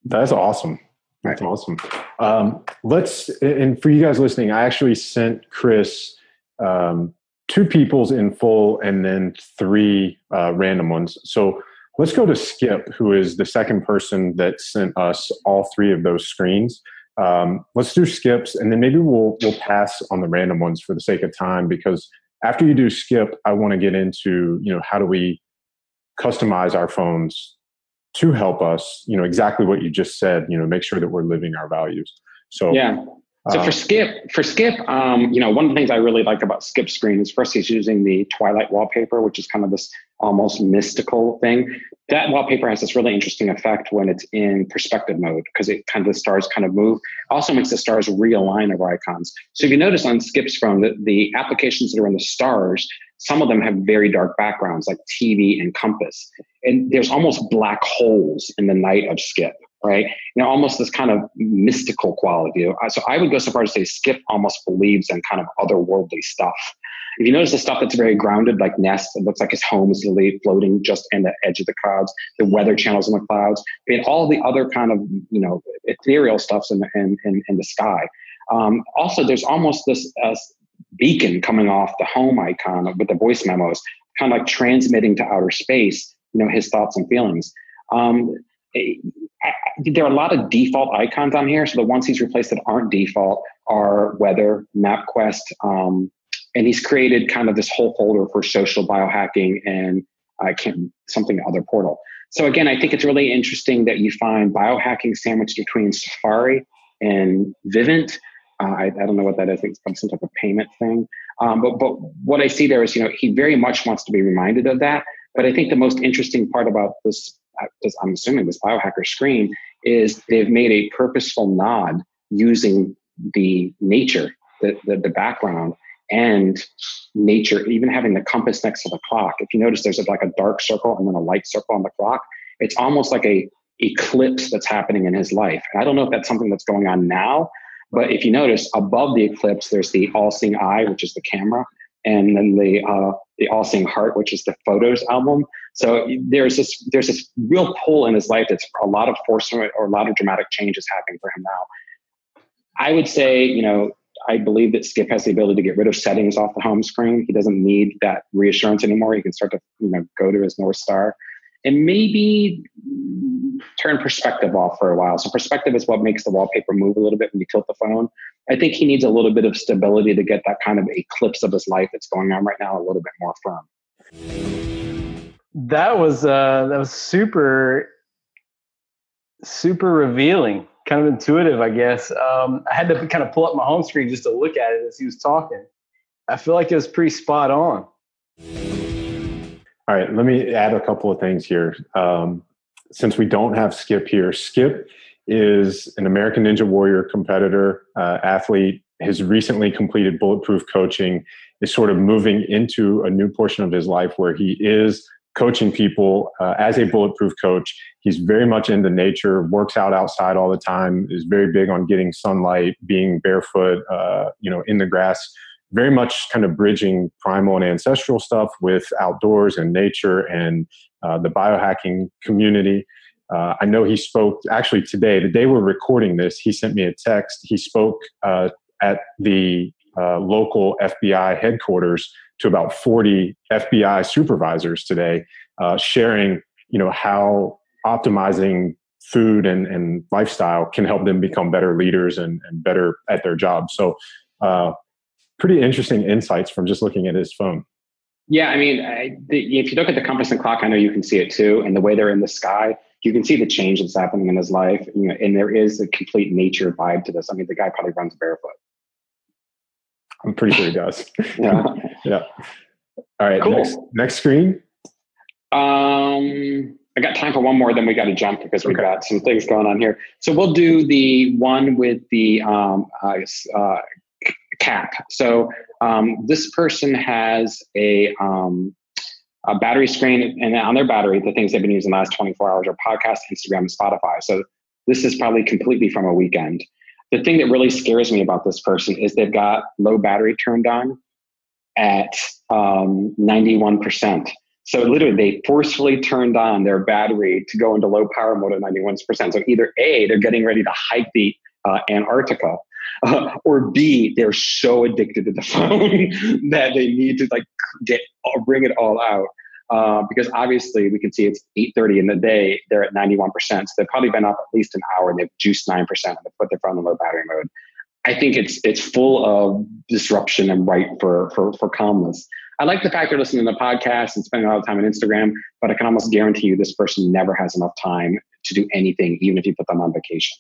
That's awesome. That's awesome. Um, let's, and for you guys listening, I actually sent Chris um, two people's in full and then three uh, random ones. So let's go to Skip, who is the second person that sent us all three of those screens. Um, let's do skips and then maybe we'll we'll pass on the random ones for the sake of time because after you do skip, I want to get into you know how do we customize our phones to help us, you know, exactly what you just said, you know, make sure that we're living our values. So yeah. So for um, Skip, for Skip, um, you know, one of the things I really like about Skip Screen is first he's using the Twilight wallpaper, which is kind of this almost mystical thing. That wallpaper has this really interesting effect when it's in perspective mode because it kind of the stars kind of move. Also makes the stars realign of our icons. So if you notice on Skip's phone that the applications that are in the stars, some of them have very dark backgrounds like TV and compass. And there's almost black holes in the night of Skip right? You know, almost this kind of mystical quality. So I would go so far as to say Skip almost believes in kind of otherworldly stuff. If you notice the stuff that's very grounded, like Nest, it looks like his home is literally floating just in the edge of the clouds, the weather channels in the clouds, and all the other kind of, you know, ethereal stuffs in the, in, in, in the sky. Um, also, there's almost this uh, beacon coming off the home icon with the voice memos, kind of like transmitting to outer space, you know, his thoughts and feelings. Um, there are a lot of default icons on here. So the ones he's replaced that aren't default are Weather, MapQuest, um, and he's created kind of this whole folder for social biohacking and I can't something other portal. So again, I think it's really interesting that you find biohacking sandwiched between Safari and Vivint. Uh, I, I, don't know what that is. It's some type of payment thing. Um, but but what I see there is, you know, he very much wants to be reminded of that. But I think the most interesting part about this I'm assuming this biohacker screen is they've made a purposeful nod using the nature, the, the, the background and nature, even having the compass next to the clock. If you notice, there's like a dark circle and then a light circle on the clock. It's almost like a eclipse that's happening in his life. And I don't know if that's something that's going on now, but if you notice above the eclipse, there's the all-seeing eye, which is the camera, and then the uh, the All Seeing Heart, which is the Photos album. So there's this there's this real pull in his life that's a lot of force or a lot of dramatic change is happening for him now. I would say, you know, I believe that Skip has the ability to get rid of settings off the home screen. He doesn't need that reassurance anymore. He can start to, you know, go to his North Star and maybe turn perspective off for a while. So perspective is what makes the wallpaper move a little bit when you tilt the phone. I think he needs a little bit of stability to get that kind of eclipse of his life that's going on right now a little bit more firm. That was uh, that was super super revealing, kind of intuitive, I guess. Um, I had to kind of pull up my home screen just to look at it as he was talking. I feel like it was pretty spot on. All right, let me add a couple of things here. Um, since we don't have Skip here, Skip is an American Ninja Warrior competitor, uh, athlete, has recently completed bulletproof coaching, is sort of moving into a new portion of his life where he is coaching people uh, as a bulletproof coach. He's very much into nature, works out outside all the time, is very big on getting sunlight, being barefoot, uh, you know, in the grass very much kind of bridging primal and ancestral stuff with outdoors and nature and uh, the biohacking community. Uh, I know he spoke actually today, the day we're recording this, he sent me a text. He spoke uh, at the uh, local FBI headquarters to about 40 FBI supervisors today, uh, sharing, you know, how optimizing food and, and lifestyle can help them become better leaders and, and better at their job. So, uh, pretty interesting insights from just looking at his phone. Yeah, I mean, I, the, if you look at the compass and clock, I know you can see it too, and the way they're in the sky, you can see the change that's happening in his life. You know, and there is a complete nature vibe to this. I mean, the guy probably runs barefoot. I'm pretty sure he does. yeah. yeah. All right. Cool. Next, next screen. Um, I got time for one more, then we got to jump because we've Okay. got some things going on here. So we'll do the one with the um, uh, uh, cap. So um, this person has a, um, a battery screen, and on their battery, the things they've been using the last 24 hours are podcast, Instagram, and Spotify. So this is probably completely from a weekend. The thing that really scares me about this person is they've got low battery turned on at um, 91%. So literally, they forcefully turned on their battery to go into low power mode at 91%. So either A, they're getting ready to hike the uh, Antarctica, uh, or B, they're so addicted to the phone that they need to like get bring it all out. Uh, because obviously we can see it's 8.30 in the day, they're at 91%. So they've probably been up at least an hour and they've juiced 9% and they put their phone in low battery mode. I think it's it's full of disruption and right for for for calmness. I like the fact they're listening to the podcast and spending a lot of time on Instagram, but I can almost guarantee you this person never has enough time to do anything, even if you put them on vacation.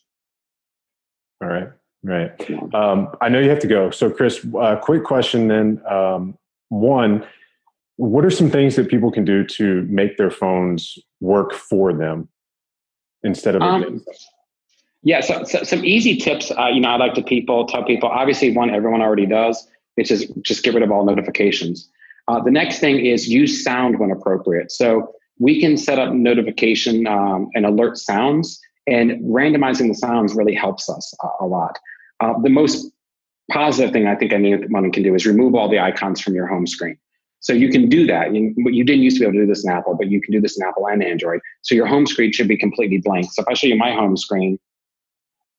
All right. Right. Um, I know you have to go. So, Chris, uh, quick question then. Um, one, what are some things that people can do to make their phones work for them instead of Um, them? Yeah, so, so some easy tips. Uh, you know, I like to people tell people. Obviously, one everyone already does, which is just get rid of all notifications. Uh, the next thing is use sound when appropriate. So we can set up notification um, and alert sounds, and randomizing the sounds really helps us a, a lot. Uh, the most positive thing I think anyone can do is remove all the icons from your home screen. So you can do that. You, you didn't used to be able to do this in Apple, but you can do this in Apple and Android. So your home screen should be completely blank. So if I show you my home screen,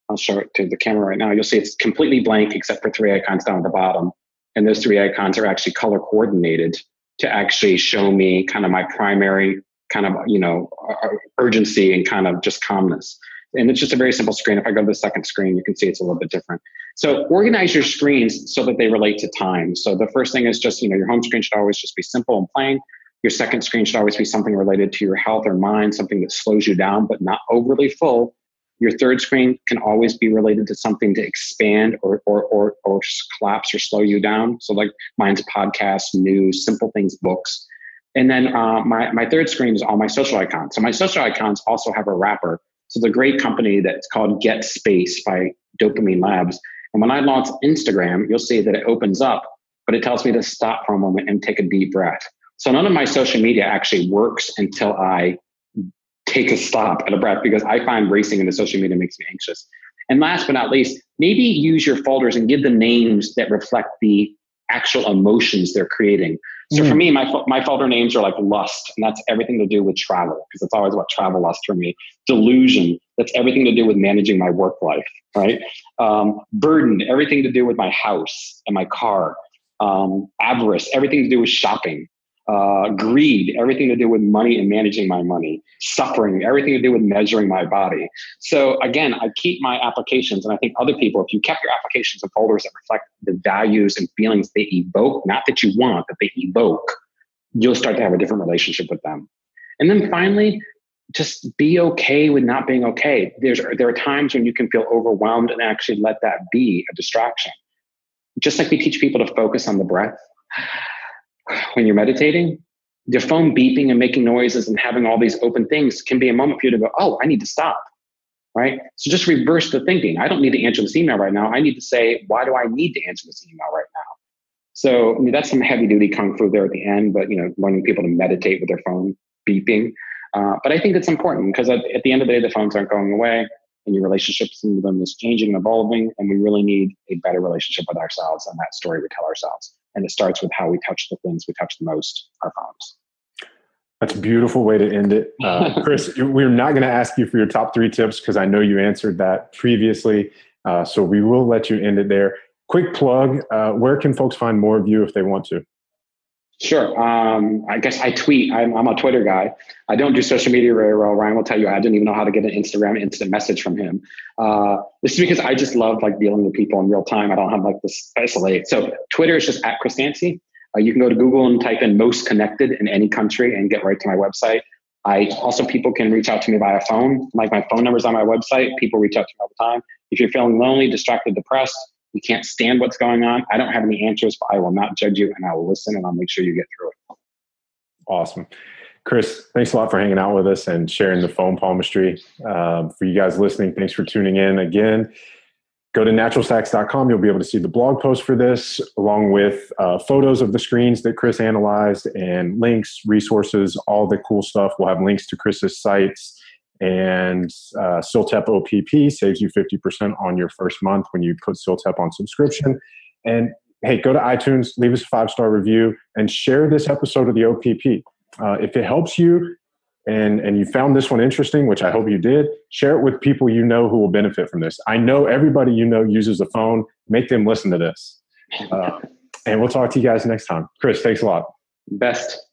I'll show it to the camera right now. You'll see it's completely blank except for three icons down at the bottom. And those three icons are actually color coordinated to actually show me kind of my primary kind of, you know, uh, urgency and kind of just calmness. And it's just a very simple screen. If I go to the second screen, you can see it's a little bit different. So organize your screens so that they relate to time. So the first thing is just, you know, your home screen should always just be simple and plain. Your second screen should always be something related to your health or mind, something that slows you down, but not overly full. Your third screen can always be related to something to expand or, or, or, or collapse or slow you down. So like mine's podcasts, news, simple things, books. And then uh, my, my third screen is all my social icons. So my social icons also have a wrapper. So the great company that's called Get Space by Dopamine Labs. And when I launch Instagram, you'll see that it opens up, but it tells me to stop for a moment and take a deep breath. So none of my social media actually works until I take a stop and a breath because I find racing into social media makes me anxious. And last but not least, maybe use your folders and give them names that reflect the actual emotions they're creating. So for me, my my folder names are like lust, and that's everything to do with travel because it's always about travel lust for me. Delusion, that's everything to do with managing my work life, right? Um, burden, everything to do with my house and my car. Um, avarice, everything to do with shopping. Uh, greed, everything to do with money and managing my money. Suffering, everything to do with measuring my body. So again, I keep my applications, and I think other people, if you kept your applications in folders that reflect the values and feelings they evoke, not that you want, but they evoke, you'll start to have a different relationship with them. And then finally, just be okay with not being okay. There's there are times when you can feel overwhelmed and actually let that be a distraction. Just like we teach people to focus on the breath when you're meditating, your phone beeping and making noises and having all these open things can be a moment for you to go, oh, I need to stop. Right. So just reverse the thinking. I don't need to answer this email right now. I need to say, why do I need to answer this email right now? So I mean, that's some heavy duty kung fu there at the end, but you know, wanting people to meditate with their phone beeping. Uh, but I think it's important because at, at the end of the day, the phones aren't going away. and your relationships with them is changing and evolving. And we really need a better relationship with ourselves and that story we tell ourselves. And it starts with how we touch the things we touch the most, our phones. That's a beautiful way to end it. Uh, Chris, we're not going to ask you for your top three tips because I know you answered that previously. Uh, so we will let you end it there. Quick plug uh, where can folks find more of you if they want to? Sure. Um, I guess I tweet. I'm, I'm, a Twitter guy. I don't do social media very well. Ryan will tell you I didn't even know how to get an Instagram instant message from him. Uh, this is because I just love like dealing with people in real time. I don't have like this isolate. So Twitter is just at Chris Dancy. Uh, you can go to Google and type in most connected in any country and get right to my website. I also people can reach out to me via phone. Like my phone number is on my website. People reach out to me all the time. If you're feeling lonely, distracted, depressed, you can't stand what's going on. I don't have any answers, but I will not judge you and I will listen and I'll make sure you get through it. Awesome. Chris, thanks a lot for hanging out with us and sharing the phone palmistry. Um, for you guys listening, thanks for tuning in again. Go to naturalstacks.com. You'll be able to see the blog post for this, along with uh, photos of the screens that Chris analyzed and links, resources, all the cool stuff. We'll have links to Chris's sites and uh, CILTEP OPP saves you 50% on your first month when you put CILTEP on subscription. And hey, go to iTunes, leave us a five star review, and share this episode of the OPP. Uh, if it helps you and, and you found this one interesting, which I hope you did, share it with people you know who will benefit from this. I know everybody you know uses a phone. Make them listen to this. Uh, and we'll talk to you guys next time. Chris, thanks a lot. Best.